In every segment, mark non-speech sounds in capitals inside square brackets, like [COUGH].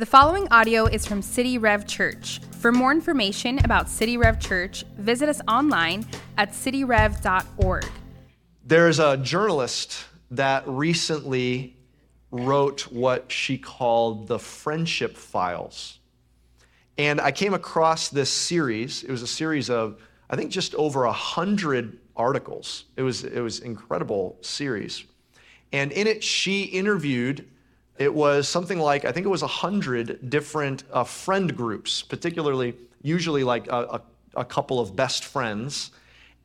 The following audio is from City Rev Church. For more information about City Rev Church, visit us online at cityrev.org. There's a journalist that recently wrote what she called the Friendship Files. And I came across this series. It was a series of, I think, just over a hundred articles. It was, it was incredible series. And in it, she interviewed it was something like, I think it was 100 different uh, friend groups, particularly, usually like a, a, a couple of best friends,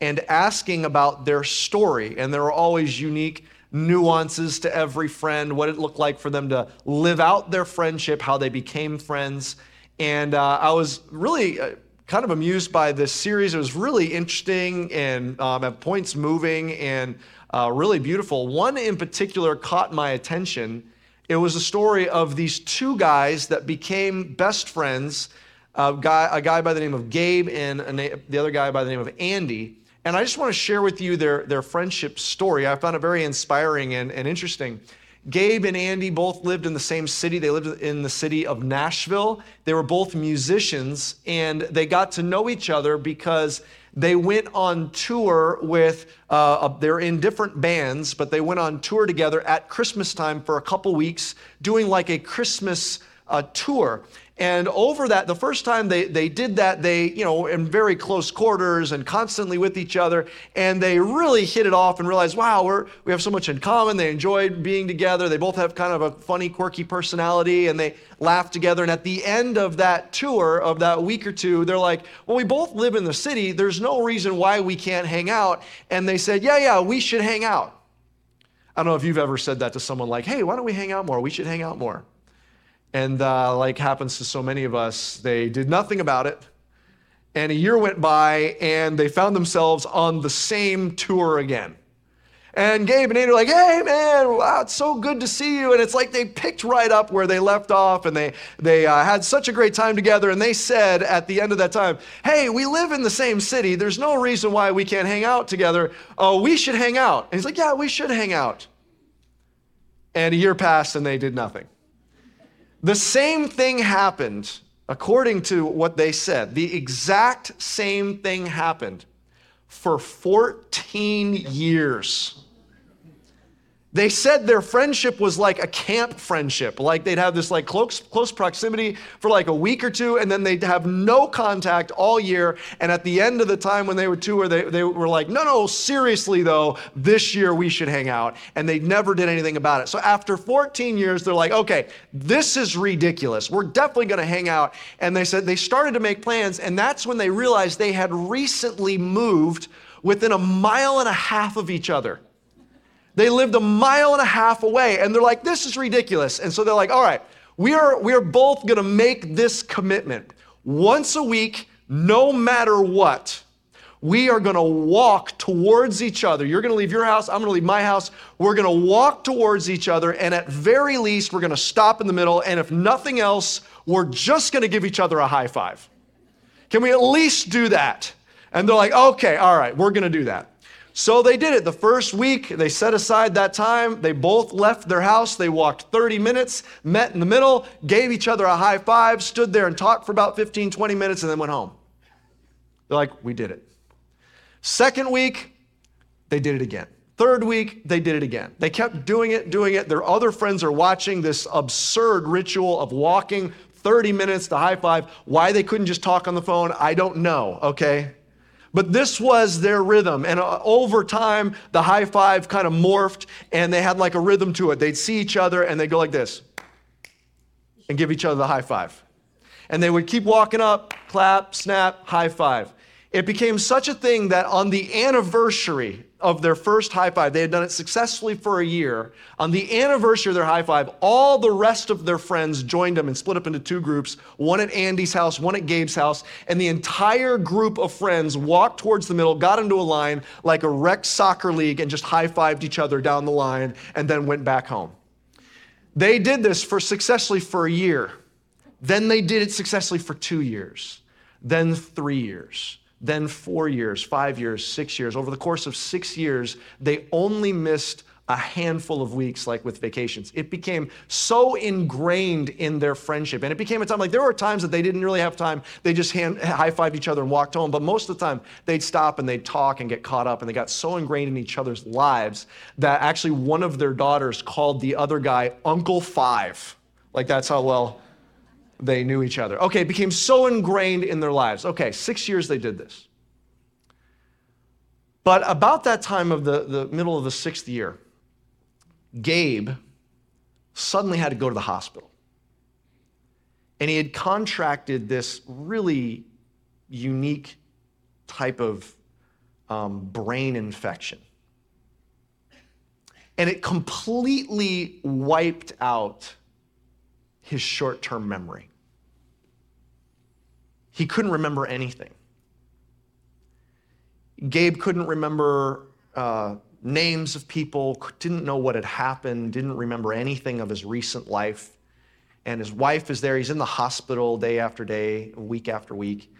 and asking about their story. And there were always unique nuances to every friend, what it looked like for them to live out their friendship, how they became friends. And uh, I was really uh, kind of amused by this series. It was really interesting and um, at points moving and uh, really beautiful. One in particular caught my attention it was a story of these two guys that became best friends a guy, a guy by the name of Gabe and a, the other guy by the name of Andy. And I just want to share with you their, their friendship story. I found it very inspiring and, and interesting. Gabe and Andy both lived in the same city. They lived in the city of Nashville. They were both musicians, and they got to know each other because they went on tour with, uh, they're in different bands, but they went on tour together at Christmas time for a couple weeks, doing like a Christmas uh, tour. And over that, the first time they, they did that, they, you know, in very close quarters and constantly with each other, and they really hit it off and realized, wow, we're, we have so much in common. They enjoyed being together. They both have kind of a funny, quirky personality, and they laugh together. And at the end of that tour, of that week or two, they're like, well, we both live in the city. There's no reason why we can't hang out. And they said, yeah, yeah, we should hang out. I don't know if you've ever said that to someone like, hey, why don't we hang out more? We should hang out more. And uh, like happens to so many of us, they did nothing about it. And a year went by and they found themselves on the same tour again. And Gabe and Andy are like, hey man, wow, it's so good to see you. And it's like they picked right up where they left off and they, they uh, had such a great time together. And they said at the end of that time, hey, we live in the same city. There's no reason why we can't hang out together. Oh, we should hang out. And he's like, yeah, we should hang out. And a year passed and they did nothing. The same thing happened, according to what they said. The exact same thing happened for 14 years. They said their friendship was like a camp friendship. Like they'd have this like close, close proximity for like a week or two, and then they'd have no contact all year. And at the end of the time when they were tour, they, they were like, no, no, seriously though, this year we should hang out. And they never did anything about it. So after 14 years, they're like, okay, this is ridiculous. We're definitely gonna hang out. And they said they started to make plans, and that's when they realized they had recently moved within a mile and a half of each other. They lived a mile and a half away, and they're like, this is ridiculous. And so they're like, all right, we are, we are both gonna make this commitment. Once a week, no matter what, we are gonna walk towards each other. You're gonna leave your house, I'm gonna leave my house. We're gonna walk towards each other, and at very least, we're gonna stop in the middle, and if nothing else, we're just gonna give each other a high five. Can we at least do that? And they're like, okay, all right, we're gonna do that. So they did it. The first week, they set aside that time. They both left their house. They walked 30 minutes, met in the middle, gave each other a high five, stood there and talked for about 15, 20 minutes, and then went home. They're like, we did it. Second week, they did it again. Third week, they did it again. They kept doing it, doing it. Their other friends are watching this absurd ritual of walking 30 minutes to high five. Why they couldn't just talk on the phone, I don't know, okay? But this was their rhythm. And uh, over time, the high five kind of morphed and they had like a rhythm to it. They'd see each other and they'd go like this and give each other the high five. And they would keep walking up, clap, snap, high five. It became such a thing that on the anniversary of their first high five, they had done it successfully for a year. On the anniversary of their high five, all the rest of their friends joined them and split up into two groups one at Andy's house, one at Gabe's house. And the entire group of friends walked towards the middle, got into a line like a rec soccer league, and just high fived each other down the line and then went back home. They did this for successfully for a year. Then they did it successfully for two years, then three years then four years, five years, six years. Over the course of six years, they only missed a handful of weeks, like with vacations. It became so ingrained in their friendship. And it became a time like there were times that they didn't really have time. They just hand, high fived each other and walked home. But most of the time, they'd stop and they'd talk and get caught up. And they got so ingrained in each other's lives that actually one of their daughters called the other guy Uncle Five. Like that's how well they knew each other. Okay, it became so ingrained in their lives. Okay, six years they did this. But about that time of the, the middle of the sixth year, Gabe suddenly had to go to the hospital. And he had contracted this really unique type of um, brain infection. And it completely wiped out his short term memory. He couldn't remember anything. Gabe couldn't remember uh, names of people, didn't know what had happened, didn't remember anything of his recent life. And his wife is there. He's in the hospital day after day, week after week.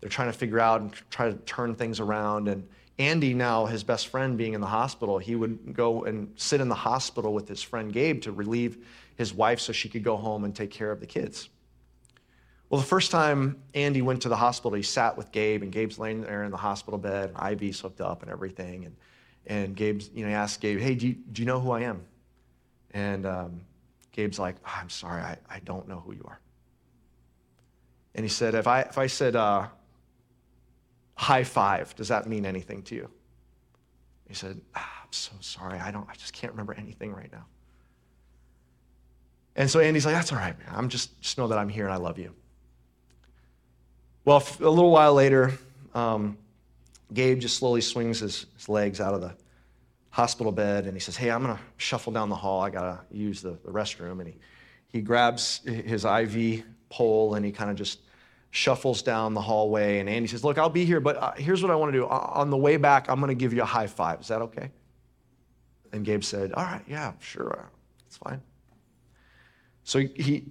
They're trying to figure out and try to turn things around. And Andy, now his best friend being in the hospital, he would go and sit in the hospital with his friend Gabe to relieve his wife so she could go home and take care of the kids. Well, the first time Andy went to the hospital, he sat with Gabe, and Gabe's laying there in the hospital bed, IV's hooked up and everything. And, and Gabe's, you know, asked Gabe, hey, do you, do you know who I am? And um, Gabe's like, oh, I'm sorry, I, I don't know who you are. And he said, if I, if I said uh, high five, does that mean anything to you? He said, ah, I'm so sorry, I, don't, I just can't remember anything right now. And so Andy's like, that's all right, man. I'm just, just know that I'm here and I love you. Well, a little while later, um, Gabe just slowly swings his, his, legs out of the hospital bed and he says, Hey, I'm going to shuffle down the hall. I got to use the, the restroom. And he, he grabs his IV pole and he kind of just shuffles down the hallway. And Andy says, Look, I'll be here, but uh, here's what I want to do. On the way back, I'm going to give you a high five. Is that okay? And Gabe said, All right, yeah, sure. That's fine. So he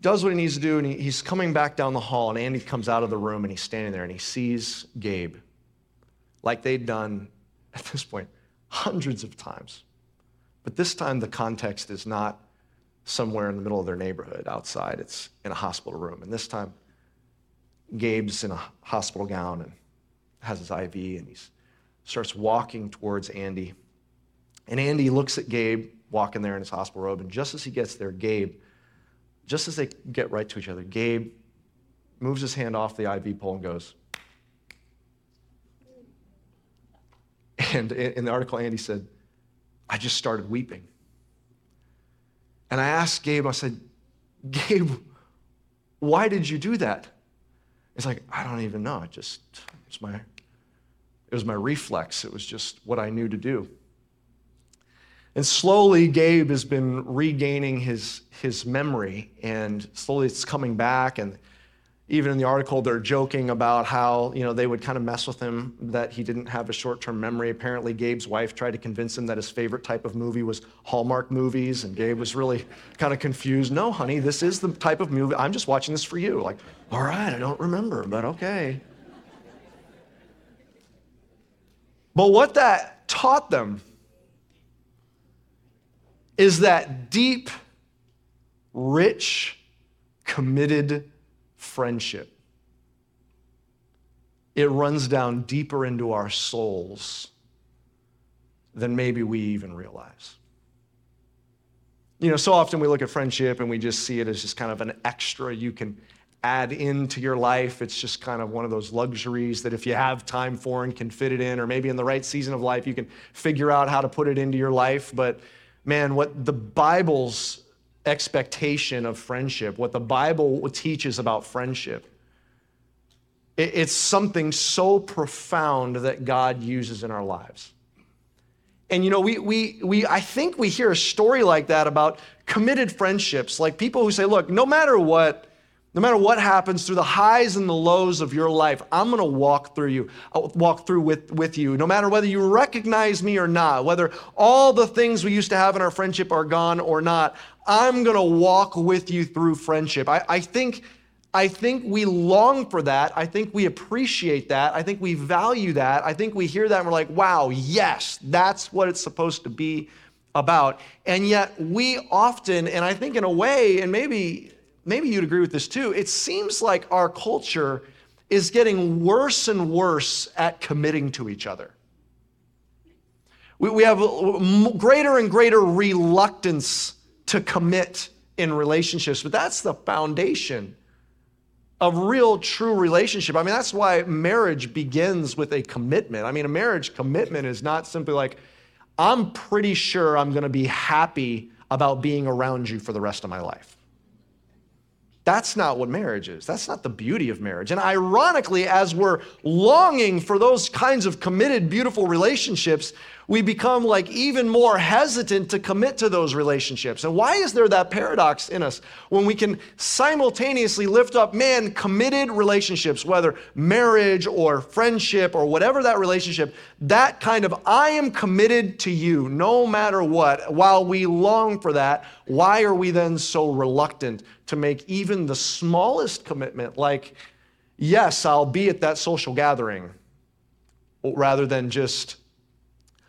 does what he needs to do, and he, he's coming back down the hall, and Andy comes out of the room, and he's standing there, and he sees Gabe, like they'd done [LAUGHS] at this point hundreds of times. But this time, the context is not somewhere in the middle of their neighborhood outside, it's in a hospital room. And this time, Gabe's in a hospital gown and has his IV, and he starts walking towards Andy. And Andy looks at Gabe walking there in his hospital robe, and just as he gets there, Gabe just as they get right to each other, Gabe moves his hand off the IV pole and goes. And in the article, Andy said, I just started weeping. And I asked Gabe, I said, Gabe, why did you do that? He's like, I don't even know. It just it was my it was my reflex. It was just what I knew to do. And slowly, Gabe has been regaining his, his memory, and slowly it's coming back. And even in the article, they're joking about how you know they would kind of mess with him that he didn't have a short-term memory. Apparently, Gabe's wife tried to convince him that his favorite type of movie was Hallmark movies, and Gabe was really kind of confused. No, honey, this is the type of movie. I'm just watching this for you. Like, all right, I don't remember, but okay. But what that taught them is that deep, rich, committed friendship. It runs down deeper into our souls than maybe we even realize. You know, so often we look at friendship and we just see it as just kind of an extra you can add into your life. It's just kind of one of those luxuries that if you have time for and can fit it in, or maybe in the right season of life, you can figure out how to put it into your life. But man, what the Bible's expectation of friendship, what the Bible teaches about friendship, it's something so profound that God uses in our lives. And you know, we, we, we, I think we hear a story like that about committed friendships, like people who say, look, no matter what, no matter what happens through the highs and the lows of your life, I'm going to walk through you, I'll uh, walk through with, with you. No matter whether you recognize me or not, whether all the things we used to have in our friendship are gone or not, I'm going to walk with you through friendship. I, I think I think we long for that. I think we appreciate that. I think we value that. I think we hear that and we're like, wow, yes, that's what it's supposed to be about. And yet we often, and I think in a way, and maybe maybe you'd agree with this too, it seems like our culture is getting worse and worse at committing to each other. We, we have greater and greater reluctance to commit in relationships, but that's the foundation of real, true relationship. I mean, that's why marriage begins with a commitment. I mean, a marriage commitment is not simply like, I'm pretty sure I'm gonna be happy about being around you for the rest of my life. That's not what marriage is. That's not the beauty of marriage. And ironically, as we're longing for those kinds of committed, beautiful relationships, we become like even more hesitant to commit to those relationships. And why is there that paradox in us when we can simultaneously lift up, man, committed relationships, whether marriage or friendship or whatever that relationship, that kind of I am committed to you no matter what, while we long for that, why are we then so reluctant to make even the smallest commitment like, yes, I'll be at that social gathering, rather than just,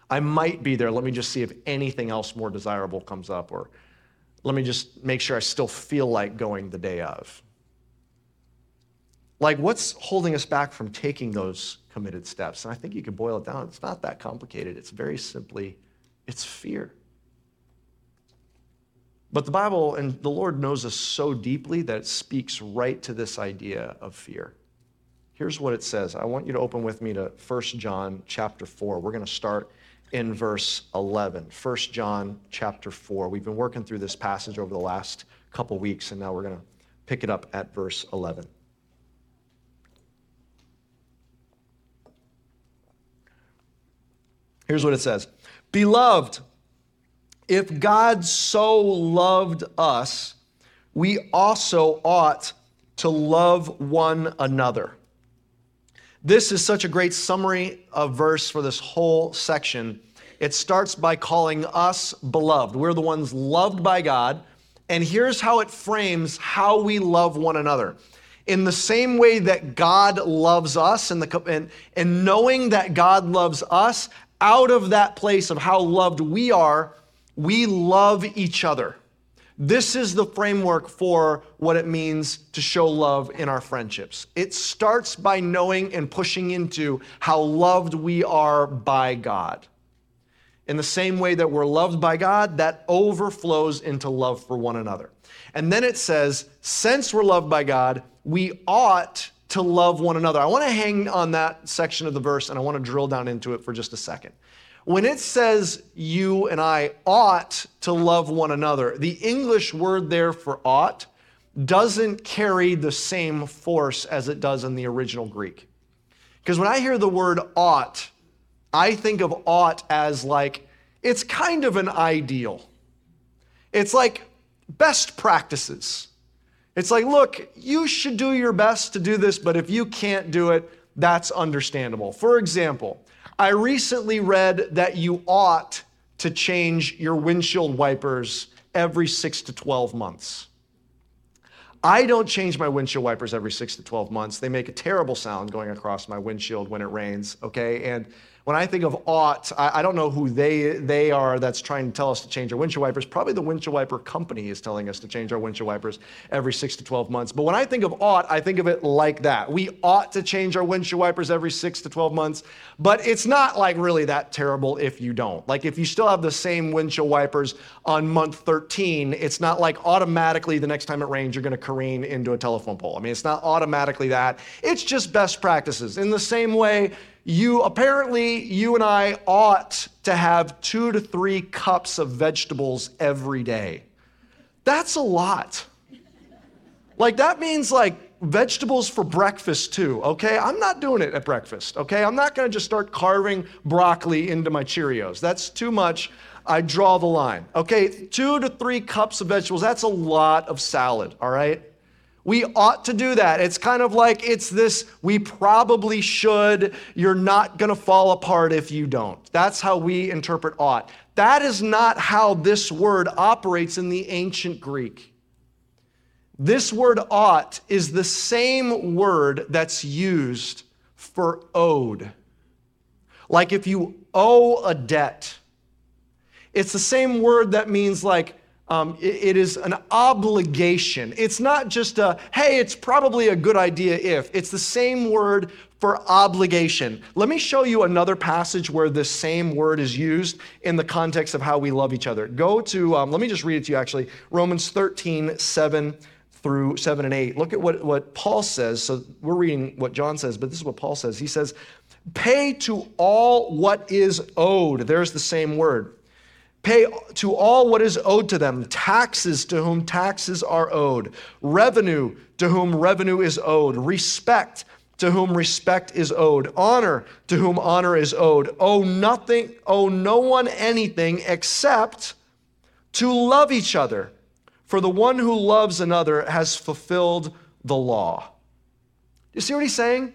I might be there. Let me just see if anything else more desirable comes up, or let me just make sure I still feel like going the day of. Like, what's holding us back from taking those committed steps? And I think you can boil it down. It's not that complicated. It's very simply, it's fear. But the Bible and the Lord knows us so deeply that it speaks right to this idea of fear. Here's what it says. I want you to open with me to 1 John chapter 4. We're going to start in verse 11. 1 John chapter 4. We've been working through this passage over the last couple weeks, and now we're going to pick it up at verse 11. Here's what it says Beloved, if God so loved us, we also ought to love one another. This is such a great summary of verse for this whole section. It starts by calling us beloved. We're the ones loved by God. And here's how it frames how we love one another. In the same way that God loves us, and, the, and, and knowing that God loves us, out of that place of how loved we are, we love each other. This is the framework for what it means to show love in our friendships. It starts by knowing and pushing into how loved we are by God. In the same way that we're loved by God, that overflows into love for one another. And then it says, since we're loved by God, we ought to love one another. I want to hang on that section of the verse and I want to drill down into it for just a second. When it says you and I ought to love one another, the English word there for ought doesn't carry the same force as it does in the original Greek. Because when I hear the word ought, I think of ought as like, it's kind of an ideal. It's like best practices. It's like, look, you should do your best to do this, but if you can't do it, that's understandable. For example, I recently read that you ought to change your windshield wipers every six to 12 months. I don't change my windshield wipers every six to 12 months. They make a terrible sound going across my windshield when it rains, okay? And when I think of ought, I, I, don't know who they, they are that's trying to tell us to change our windshield wipers. Probably the windshield wiper company is telling us to change our windshield wipers every six to 12 months. But when I think of ought, I think of it like that. We ought to change our windshield wipers every six to 12 months, but it's not like really that terrible if you don't. Like if you still have the same windshield wipers on month 13, it's not like automatically the next time it rains, you're going to careen into a telephone pole. I mean, it's not automatically that. It's just best practices. In the same way, you apparently, you and I ought to have two to three cups of vegetables every day. That's a lot. Like, that means like vegetables for breakfast too, okay? I'm not doing it at breakfast, okay? I'm not gonna just start carving broccoli into my Cheerios. That's too much. I draw the line, okay? Two to three cups of vegetables, that's a lot of salad, all right? We ought to do that. It's kind of like it's this, we probably should, you're not going to fall apart if you don't. That's how we interpret ought. That is not how this word operates in the ancient Greek. This word ought is the same word that's used for owed. Like if you owe a debt, It's the same word that means like um, it, it is an obligation. It's not just a, hey, it's probably a good idea if. It's the same word for obligation. Let me show you another passage where the same word is used in the context of how we love each other. Go to, um, let me just read it to you actually, Romans 13, 7 through 7 and 8. Look at what, what Paul says. So we're reading what John says, but this is what Paul says. He says, Pay to all what is owed. There's the same word. Pay to all what is owed to them, taxes to whom taxes are owed, revenue to whom revenue is owed, respect to whom respect is owed, honor to whom honor is owed. Owe nothing, owe no one anything except to love each other. For the one who loves another has fulfilled the law. You see what he's saying?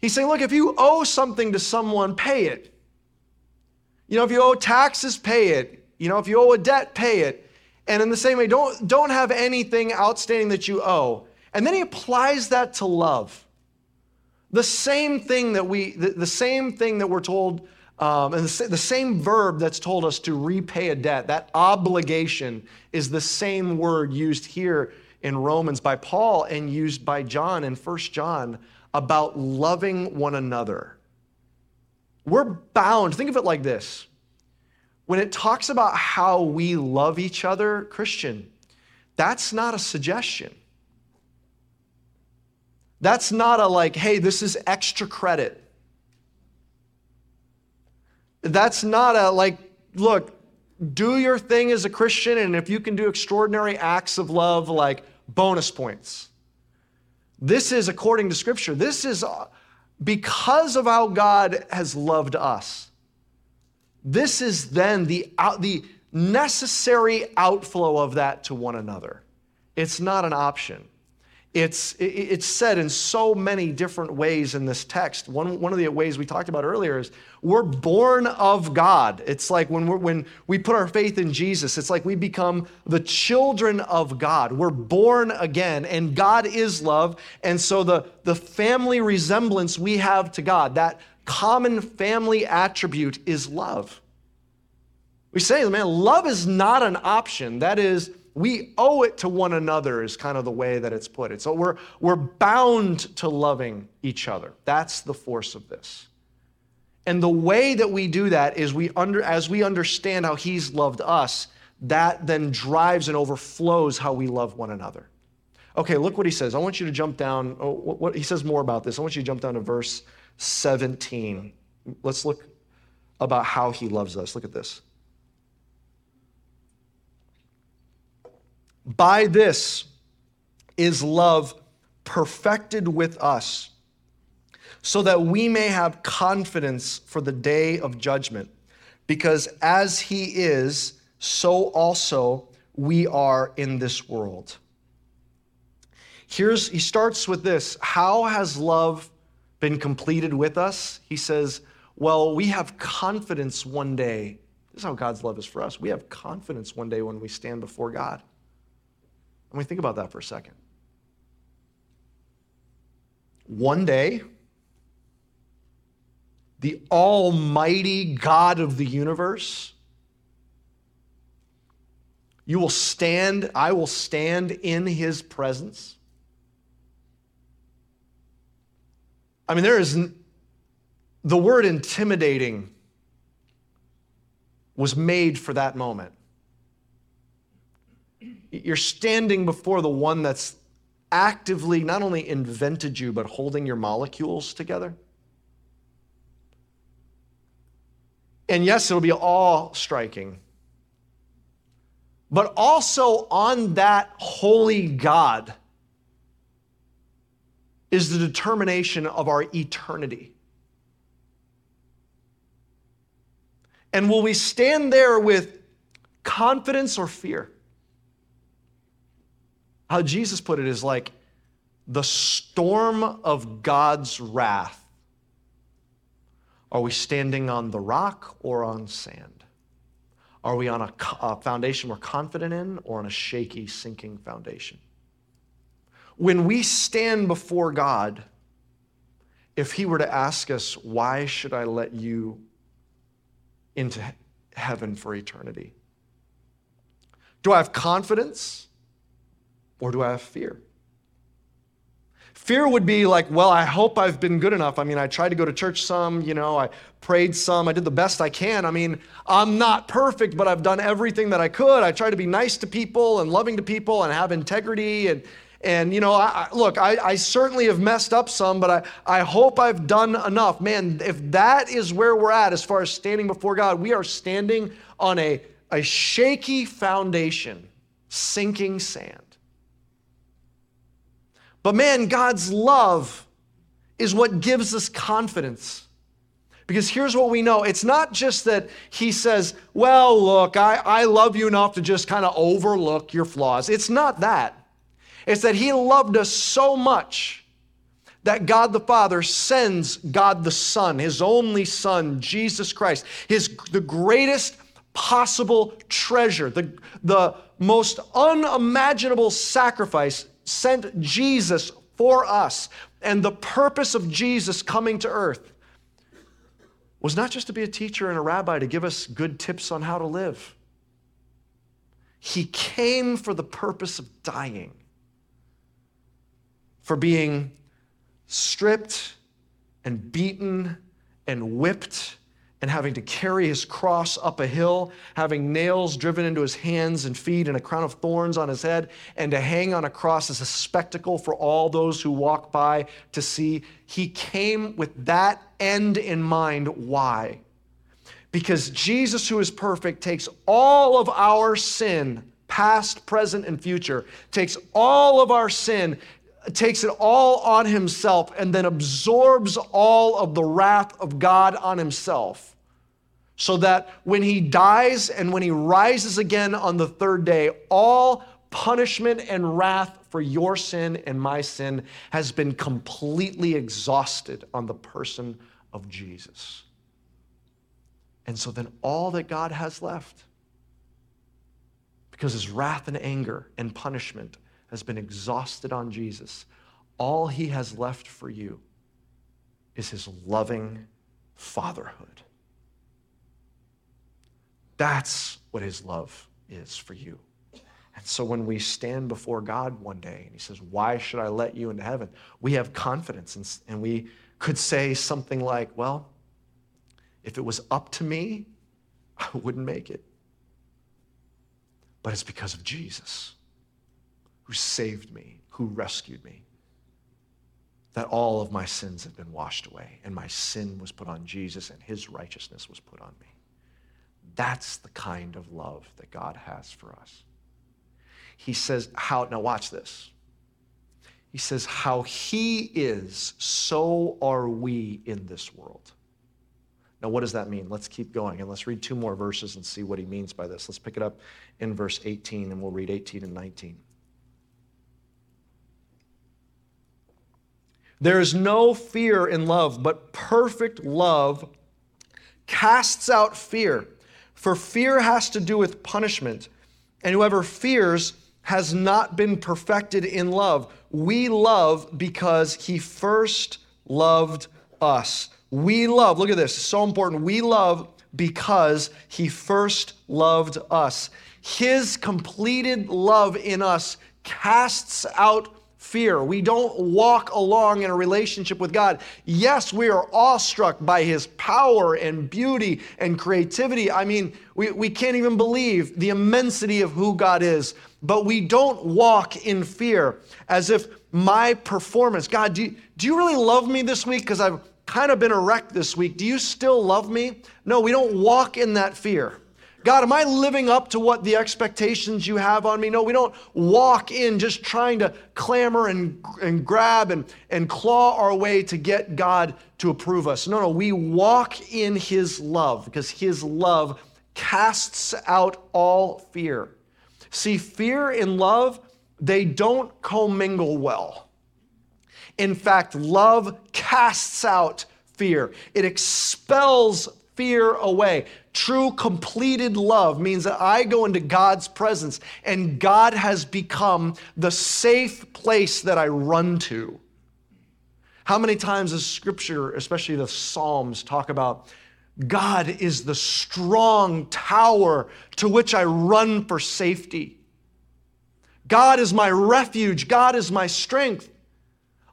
He's saying, look, if you owe something to someone, pay it. You know, if you owe taxes, pay it. You know, if you owe a debt, pay it. And in the same way, don't, don't have anything outstanding that you owe. And then he applies that to love. The same thing that we, the, the same thing that we're told, um, and the, the same verb that's told us to repay a debt, that obligation is the same word used here in Romans by Paul and used by John in First John about loving one another. We're bound. Think of it like this. When it talks about how we love each other, Christian, that's not a suggestion. That's not a like, hey, this is extra credit. That's not a like, look, do your thing as a Christian, and if you can do extraordinary acts of love, like bonus points. This is according to Scripture. This is because of how God has loved us. This is then the, out, the necessary outflow of that to one another. It's not an option. It's, it's said in so many different ways in this text. One, one of the ways we talked about earlier is we're born of God. It's like when, we're, when we put our faith in Jesus, it's like we become the children of God. We're born again, and God is love. And so the, the family resemblance we have to God, that common family attribute is love. We say, man, love is not an option. That is, we owe it to one another is kind of the way that it's put so we're, we're bound to loving each other. That's the force of this. And the way that we do that is we under as we understand how he's loved us that then drives and overflows how we love one another. Okay look what he says. I want you to jump down. Oh, what, what he says more about this. I want you to jump down to verse 17 let's look about how he loves us. Look at this By this is love perfected with us, so that we may have confidence for the day of judgment. Because as he is, so also we are in this world. Here's, he starts with this How has love been completed with us? He says, Well, we have confidence one day. This is how God's love is for us. We have confidence one day when we stand before God. Let me think about that for a second. One day, the Almighty God of the universe, you will stand, I will stand in His presence. I mean, there is the word intimidating was made for that moment. You're standing before the one that's actively not only invented you, but holding your molecules together. And yes, it'll be awe striking. But also on that holy God is the determination of our eternity. And will we stand there with confidence or fear? How Jesus put it is like the storm of God's wrath. Are we standing on the rock or on sand? Are we on a, a, foundation we're confident in or on a shaky, sinking foundation? When we stand before God, if He were to ask us, Why should I let you into heaven for eternity? Do I have confidence or do I have fear? Fear would be like, well, I hope I've been good enough. I mean, I tried to go to church some, you know, I prayed some, I did the best I can. I mean, I'm not perfect, but I've done everything that I could. I try to be nice to people and loving to people and have integrity. And, and you know, I, look, I, I certainly have messed up some, but I, I hope I've done enough. Man, if that is where we're at as far as standing before God, we are standing on a, a shaky foundation, sinking sand. But man, God's love is what gives us confidence. Because here's what we know it's not just that He says, Well, look, I, I love you enough to just kind of overlook your flaws. It's not that. It's that He loved us so much that God the Father sends God the Son, His only Son, Jesus Christ, His, the greatest possible treasure, the, the most unimaginable sacrifice sent Jesus for us. And the purpose of Jesus coming to earth was not just to be a teacher and a rabbi to give us good tips on how to live. He came for the purpose of dying, for being stripped and beaten and whipped and having to carry his cross up a hill, having nails driven into his hands and feet and a crown of thorns on his head, and to hang on a cross as a spectacle for all those who walk by to see. He came with that end in mind. Why? Because Jesus, who is perfect, takes all of our sin, past, present, and future, takes all of our sin takes it all on himself and then absorbs all of the wrath of God on himself. So that when he dies and when he rises again on the third day, all punishment and wrath for your sin and my sin has been completely exhausted on the person of Jesus. And so then all that God has left, because his wrath and anger and punishment has been exhausted on Jesus, all he has left for you is his loving fatherhood. That's what his love is for you. And so when we stand before God one day and he says, Why should I let you into heaven? We have confidence and, and we could say something like, Well, if it was up to me, [LAUGHS] I wouldn't make it. But it's because of Jesus who saved me, who rescued me, that all of my sins have been washed away, and my sin was put on Jesus, and his righteousness was put on me. That's the kind of love that God has for us. He says, How, now watch this. He says, How he is, so are we in this world. Now, what does that mean? Let's keep going and let's read two more verses and see what he means by this. Let's pick it up in verse 18 and we'll read 18 and 19. There is no fear in love, but perfect love casts out fear. For fear has to do with punishment, and whoever fears has not been perfected in love. We love because he first loved us. We love, look at this, so important. We love because he first loved us. His completed love in us casts out fear. We don't walk along in a relationship with God. Yes, we are awestruck by his power and beauty and creativity. I mean, we, we can't even believe the immensity of who God is, but we don't walk in fear as if my performance, God, do you, do you really love me this week? Because I've kind of been a wreck this week. Do you still love me? No, we don't walk in that fear. God, am I living up to what the expectations you have on me? No, we don't walk in just trying to clamor and, and grab and, and claw our way to get God to approve us. No, no, we walk in His love because His love casts out all fear. See, fear and love, they don't commingle well. In fact, love casts out fear, it expels fear away. True completed love means that I go into God's presence and God has become the safe place that I run to. How many times does scripture, especially the Psalms, talk about God is the strong tower to which I run for safety. God is my refuge. God is my strength.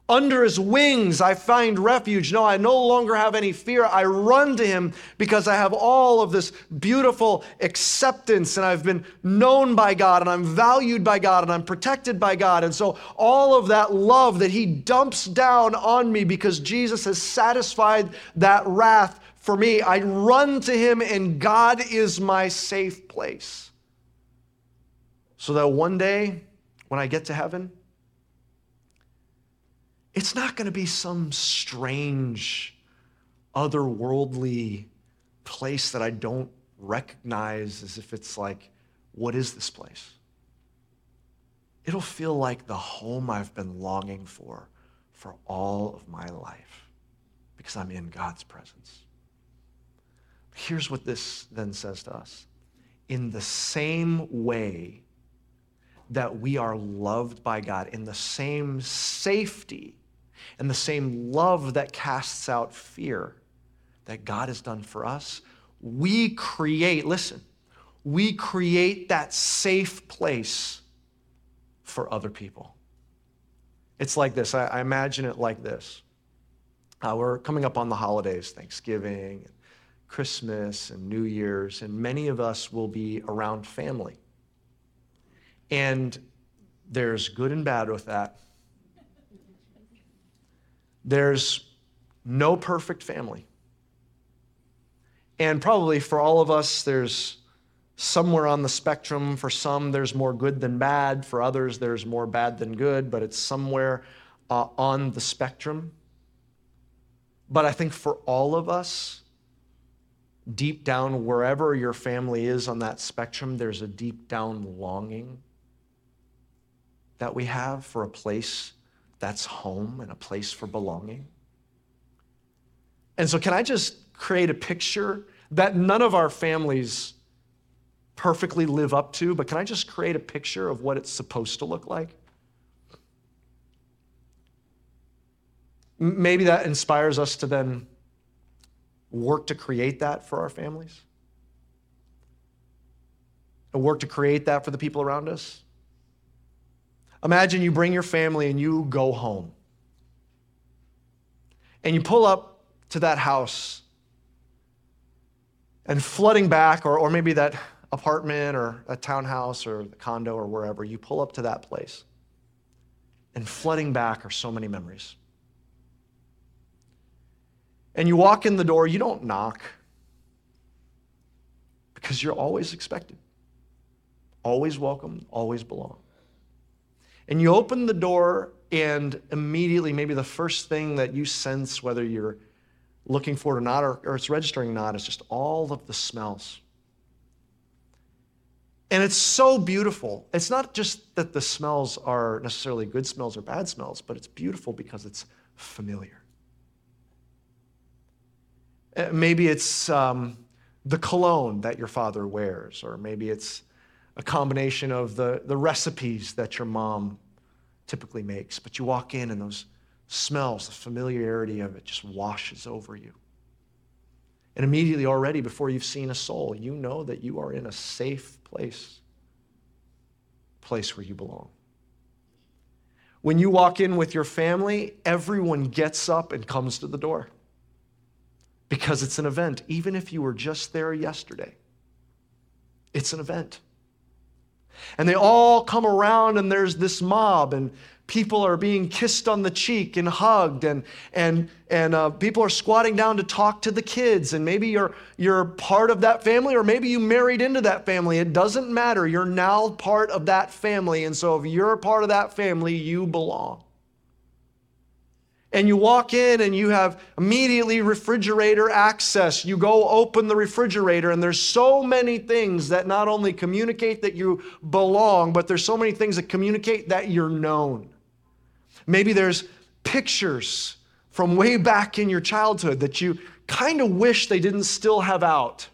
Under his wings, I find refuge. No, I no longer have any fear. I run to him because I have all of this beautiful acceptance and I've been known by God and I'm valued by God and I'm protected by God. And so, all of that love that he dumps down on me because Jesus has satisfied that wrath for me, I run to him and God is my safe place. So that one day, when I get to heaven, it's not going to be some strange, otherworldly place that I don't recognize as if it's like, what is this place? It'll feel like the home I've been longing for for all of my life because I'm in God's presence. Here's what this then says to us in the same way that we are loved by God, in the same safety and the same love that casts out fear that God has done for us, we create, listen, we create that safe place for other people. It's like this. I, I imagine it like this. Uh, we're coming up on the holidays, Thanksgiving, Christmas, and New Year's, and many of us will be around family. And there's good and bad with that. There's no perfect family. And probably for all of us, there's somewhere on the spectrum. For some, there's more good than bad. For others, there's more bad than good, but it's somewhere uh, on the spectrum. But I think for all of us, deep down, wherever your family is on that spectrum, there's a deep down longing that we have for a place that's home and a place for belonging. And so, can I just create a picture that none of our families perfectly live up to, but can I just create a picture of what it's supposed to look like? Maybe that inspires us to then work to create that for our families, and work to create that for the people around us. Imagine you bring your family and you go home. And you pull up to that house and flooding back, or, or maybe that apartment or a townhouse or the condo or wherever, you pull up to that place. And flooding back are so many memories. And you walk in the door, you don't knock because you're always expected, always welcome, always belong. And you open the door, and immediately, maybe the first thing that you sense, whether you're looking for it or not, or, or it's registering or not, is just all of the smells. And it's so beautiful. It's not just that the smells are necessarily good smells or bad smells, but it's beautiful because it's familiar. Uh, maybe it's um, the cologne that your father wears, or maybe it's a combination of the, the recipes that your mom typically makes. But you walk in and those smells, the familiarity of it just washes over you. And immediately, already, before you've seen a soul, you know that you are in a safe place, place where you belong. When you walk in with your family, everyone gets up and comes to the door because it's an event, even if you were just there yesterday. It's an event. And they all come around, and there's this mob, and people are being kissed on the cheek and hugged, and, and, and uh, people are squatting down to talk to the kids. And maybe you're, you're part of that family, or maybe you married into that family. It doesn't matter. You're now part of that family. And so if you're a part of that family, you belong and you walk in and you have immediately refrigerator access. You go open the refrigerator, and there's so many things that not only communicate that you belong, but there's so many things that communicate that you're known. Maybe there's pictures from way back in your childhood that you kind of wish they didn't still have out.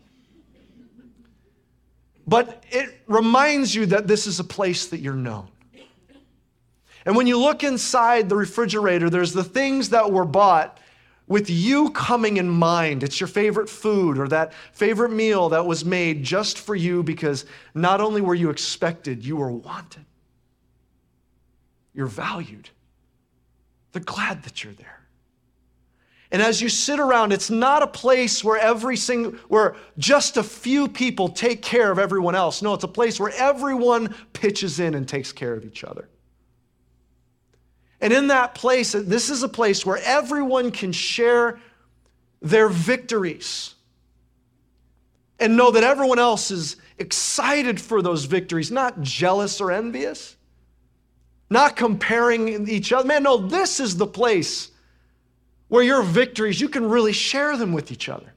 But it reminds you that this is a place that you're known. And when you look inside the refrigerator, there's the things that were bought with you coming in mind. It's your favorite food or that favorite meal that was made just for you because not only were you expected, you were wanted. You're valued. They're glad that you're there. And as you sit around, it's not a place where every single, where just a few people take care of everyone else. No, it's a place where everyone pitches in and takes care of each other. And in that place, this is a place where everyone can share their victories and know that everyone else is excited for those victories, not jealous or envious, not comparing each other. Man, no, this is the place where your victories, you can really share them with each other.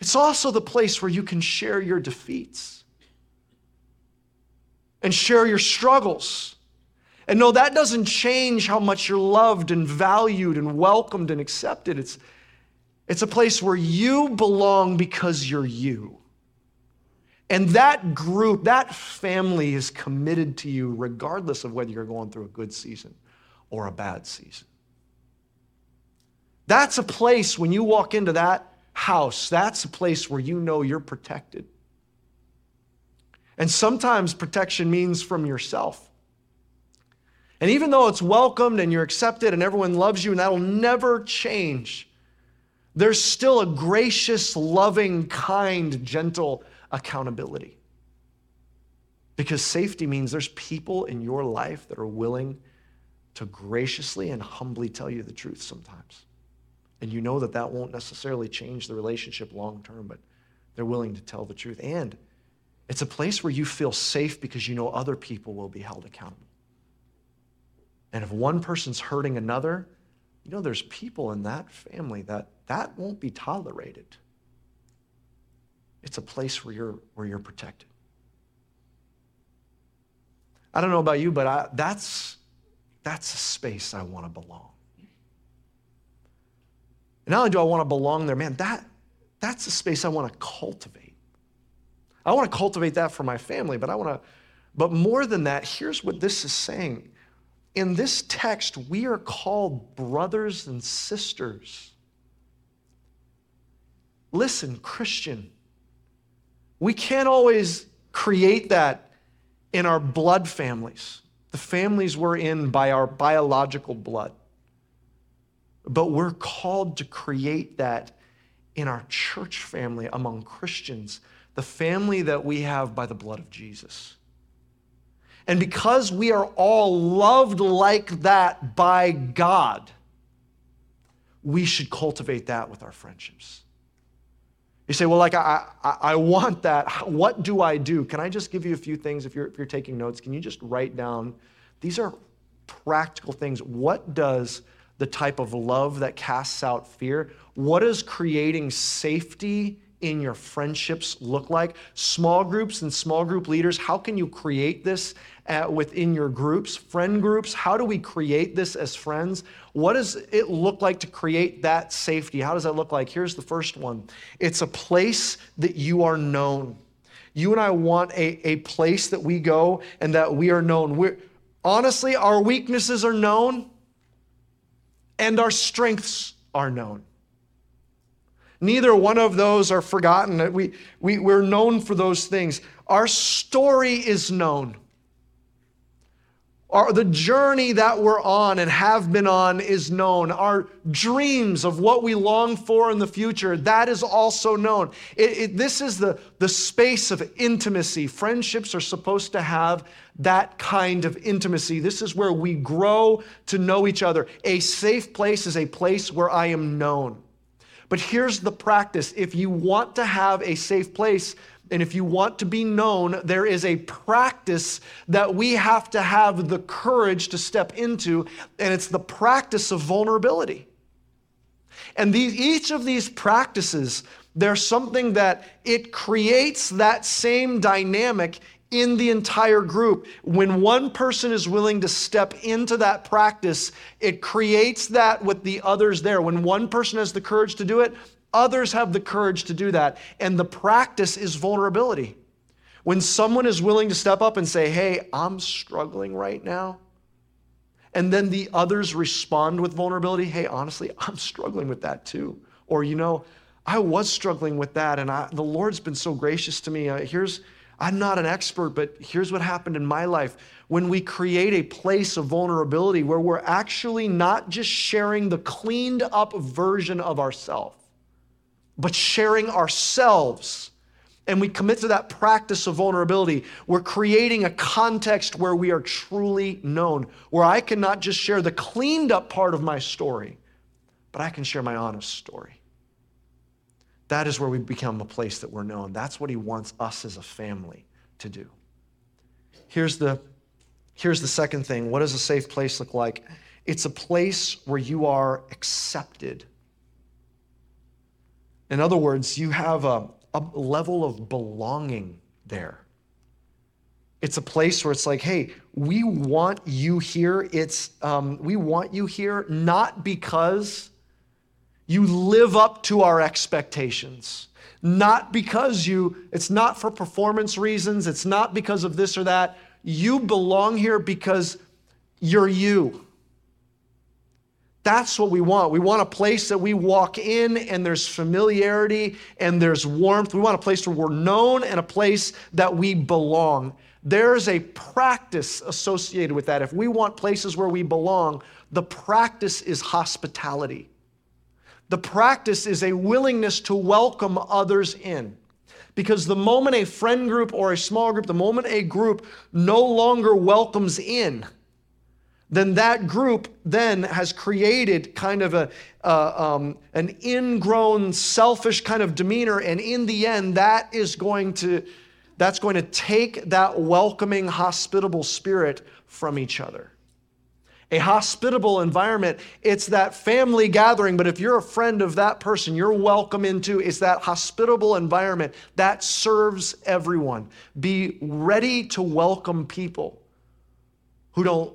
It's also the place where you can share your defeats and share your struggles and no, that doesn't change how much you're loved and valued and welcomed and accepted. It's, it's a place where you belong because you're you. And that group, that family is committed to you regardless of whether you're going through a good season or a bad season. That's a place when you walk into that house, that's a place where you know you're protected. And sometimes protection means from yourself. And even though it's welcomed and you're accepted and everyone loves you, and that'll never change, there's still a gracious, loving, kind, gentle accountability. Because safety means there's people in your life that are willing to graciously and humbly tell you the truth sometimes. And you know that that won't necessarily change the relationship long term, but they're willing to tell the truth. And it's a place where you feel safe because you know other people will be held accountable. And if one person's hurting another, you know, there's people in that family that that won't be tolerated. It's a place where you're, where you're protected. I don't know about you, but I, that's, that's a space I want to belong. And not only do I want to belong there, man, that, that's a space I want to cultivate. I want to cultivate that for my family, but I want to, but more than that, here's what this is saying in this text, we are called brothers and sisters. Listen, Christian, we can't always create that in our blood families, the families we're in by our biological blood. But we're called to create that in our church family among Christians, the family that we have by the blood of Jesus. And because we are all loved like that by God, we should cultivate that with our friendships. You say, well, like, I, I, I, want that. [LAUGHS] What do I do? Can I just give you a few things if you're, if you're taking notes? Can you just write down? These are practical things. What does the type of love that casts out fear, what does creating safety in your friendships look like? Small groups and small group leaders, how can you create this at, within your groups, friend groups. How do we create this as friends? What does it look like to create that safety? How does that look like? Here's the first one it's a place that you are known. You and I want a, a place that we go and that we are known. We're, honestly, our weaknesses are known and our strengths are known. Neither one of those are forgotten. We, we, we're known for those things. Our story is known. Our, the journey that we're on and have been on is known. Our dreams of what we long for in the future, that is also known. It, it, this is the, the space of intimacy. Friendships are supposed to have that kind of intimacy. This is where we grow to know each other. A safe place is a place where I am known. But here's the practice if you want to have a safe place, and if you want to be known, there is a practice that we have to have the courage to step into, and it's the practice of vulnerability. And these, each of these practices, there's something that it creates that same dynamic in the entire group. When one person is willing to step into that practice, it creates that with the others there. When one person has the courage to do it, Others have the courage to do that. And the practice is vulnerability. When someone is willing to step up and say, Hey, I'm struggling right now, and then the others respond with vulnerability. Hey, honestly, I'm struggling with that too. Or, you know, I was struggling with that, and I, the Lord's been so gracious to me. Uh, here's, I'm not an expert, but here's what happened in my life. When we create a place of vulnerability where we're actually not just sharing the cleaned up version of ourselves, but sharing ourselves, and we commit to that practice of vulnerability, we're creating a context where we are truly known, where I can not just share the cleaned up part of my story, but I can share my honest story. That is where we become a place that we're known. That's what he wants us as a family to do. Here's the, here's the second thing what does a safe place look like? It's a place where you are accepted. In other words, you have a, a level of belonging there. It's a place where it's like, hey, we want you here. It's um, we want you here not because you live up to our expectations. Not because you, it's not for performance reasons, it's not because of this or that. You belong here because you're you. That's what we want. We want a place that we walk in and there's familiarity and there's warmth. We want a place where we're known and a place that we belong. There's a practice associated with that. If we want places where we belong, the practice is hospitality. The practice is a willingness to welcome others in. Because the moment a friend group or a small group, the moment a group no longer welcomes in, then that group then has created kind of a, uh, um, an ingrown selfish kind of demeanor and in the end that is going to that's going to take that welcoming hospitable spirit from each other a hospitable environment. It's that family gathering, but if you're a friend of that person, you're welcome into it's that hospitable environment that serves everyone. Be ready to welcome people who don't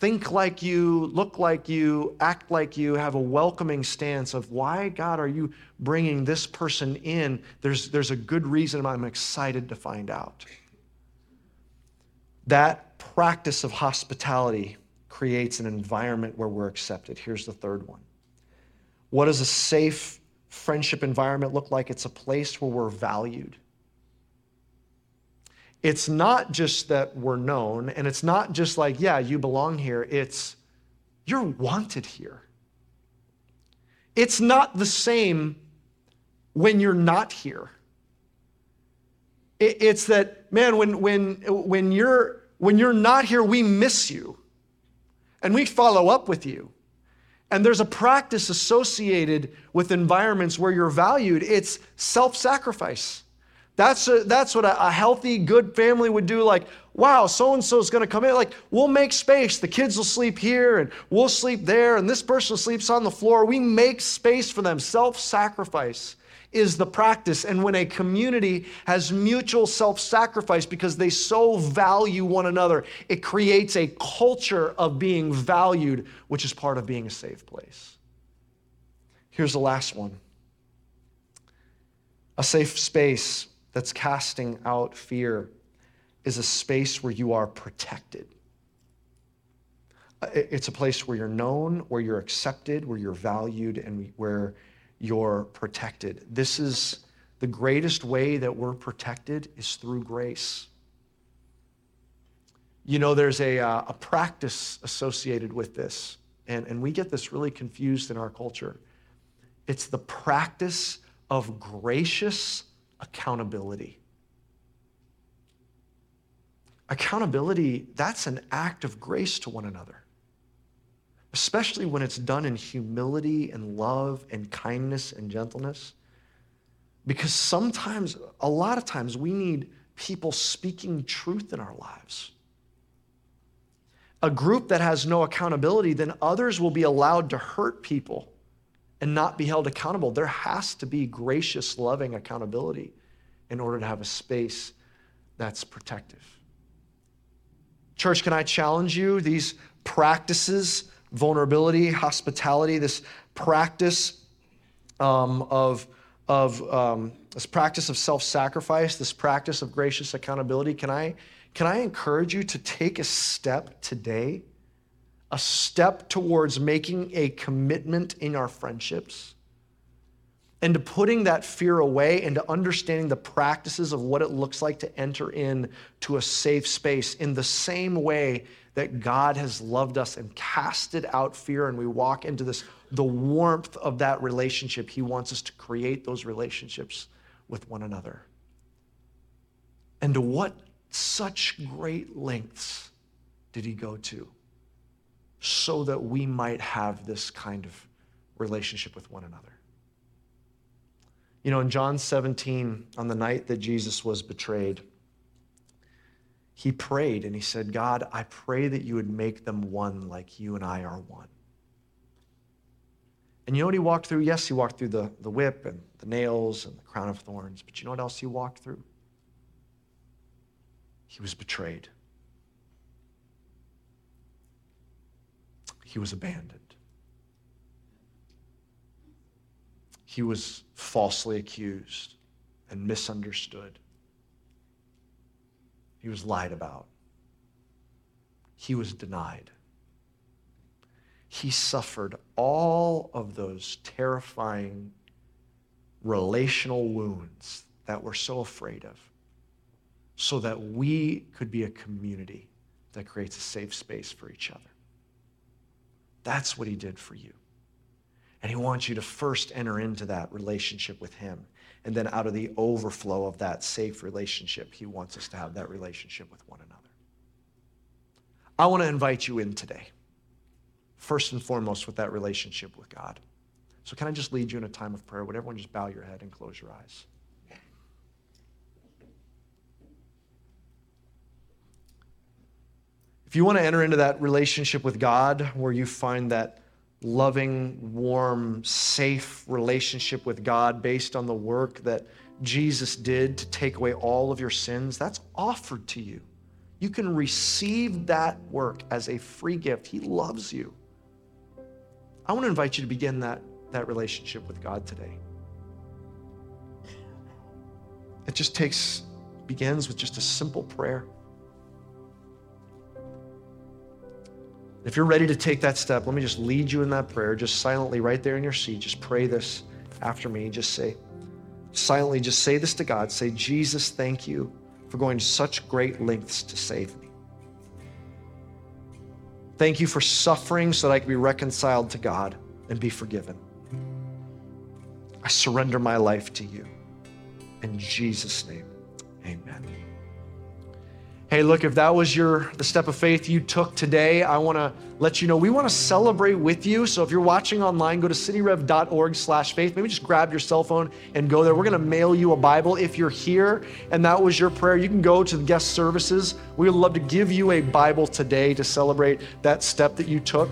think like you, look like you, act like you, have a welcoming stance of why, God, are you bringing this person in? There's, there's a good reason I'm excited to find out. That practice of hospitality creates an environment where we're accepted. Here's the third one. What does a safe friendship environment look like? It's a place where we're valued. It's not just that we're known, and it's not just like, yeah, you belong here. It's you're wanted here. It's not the same when you're not here. It's that, man, when, when, when, you're, when you're not here, we miss you and we follow up with you. And there's a practice associated with environments where you're valued. It's self sacrifice. That's, a, that's what a, a, healthy, good family would do. Like, wow, so and so is going to come in. Like, we'll make space. The kids will sleep here and we'll sleep there, and this person sleeps on the floor. We make space for them. Self sacrifice is the practice. And when a community has mutual self sacrifice because they so value one another, it creates a culture of being valued, which is part of being a safe place. Here's the last one a safe space that's casting out fear is a space where you are protected. It's a place where you're known, where you're accepted, where you're valued, and where you're protected. This is the greatest way that we're protected is through grace. You know, there's a, uh, a practice associated with this, and, and we get this really confused in our culture. It's the practice of gracious accountability. Accountability, that's an act of grace to one another especially when it's done in humility and love and kindness and gentleness. Because sometimes, a lot of times, we need people speaking truth in our lives. A group that has no accountability, then others will be allowed to hurt people and not be held accountable. There has to be gracious, loving accountability in order to have a space that's protective. Church, can I challenge you? These practices vulnerability, hospitality, this practice um, of, of um, this practice of self-sacrifice, this practice of gracious accountability. Can I, can I encourage you to take a step today a step towards making a commitment in our friendships and to putting that fear away and to understanding the practices of what it looks like to enter in to a safe space in the same way that God has loved us and casted out fear and we walk into this the warmth of that relationship. He wants us to create those relationships with one another. And to what such great lengths did he go to so that we might have this kind of relationship with one another you know, in John 17, on the night that Jesus was betrayed, he prayed and he said, God, I pray that you would make them one like you and I are one. And you know what he walked through? Yes, he walked through the, the whip and the nails and the crown of thorns, but you know what else he walked through? He was betrayed. He was abandoned. he was falsely accused and misunderstood. He was lied about. He was denied. He suffered all of those terrifying relational wounds that we're so afraid of so that we could be a community that creates a safe space for each other. That's what he did for you. And he wants you to first enter into that relationship with him. And then out of the overflow of that safe relationship, he wants us to have that relationship with one another. I want to invite you in today, first and foremost, with that relationship with God. So, can I just lead you in a time of prayer? Would everyone just bow your head and close your eyes? If you want to enter into that relationship with God where you find that loving, warm, safe relationship with God based on the work that Jesus did to take away all of your sins, that's offered to you. You can receive that work as a free gift. He loves you. I want to invite you to begin that, that relationship with God today. It just takes, begins with just a simple prayer. If you're ready to take that step, let me just lead you in that prayer, just silently right there in your seat. Just pray this after me. Just say, silently, just say this to God. Say, Jesus, thank you for going to such great lengths to save me. Thank you for suffering so that I can be reconciled to God and be forgiven. I surrender my life to you. In Jesus' name. Hey, look, if that was your the step of faith you took today, I want to let you know we want to celebrate with you. So if you're watching online, go to cityrev.org/faith. Maybe just grab your cell phone and go there. We're going to mail you a Bible if you're here and that was your prayer. You can go to the guest services. We would love to give you a Bible today to celebrate that step that you took.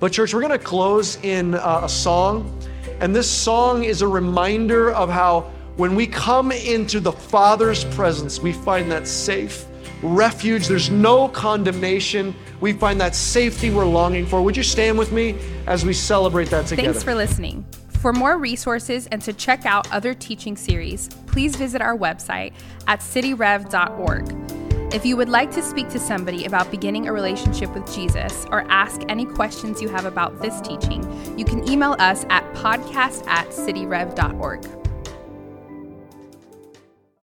But church, we're going to close in uh, a song, and this song is a reminder of how when we come into the Father's presence, we find that safe refuge. There's no condemnation. We find that safety we're longing for. Would you stand with me as we celebrate that together? Thanks for listening. For more resources and to check out other teaching series, please visit our website at cityrev.org. If you would like to speak to somebody about beginning a relationship with Jesus or ask any questions you have about this teaching, you can email us at podcast at cityrev.org.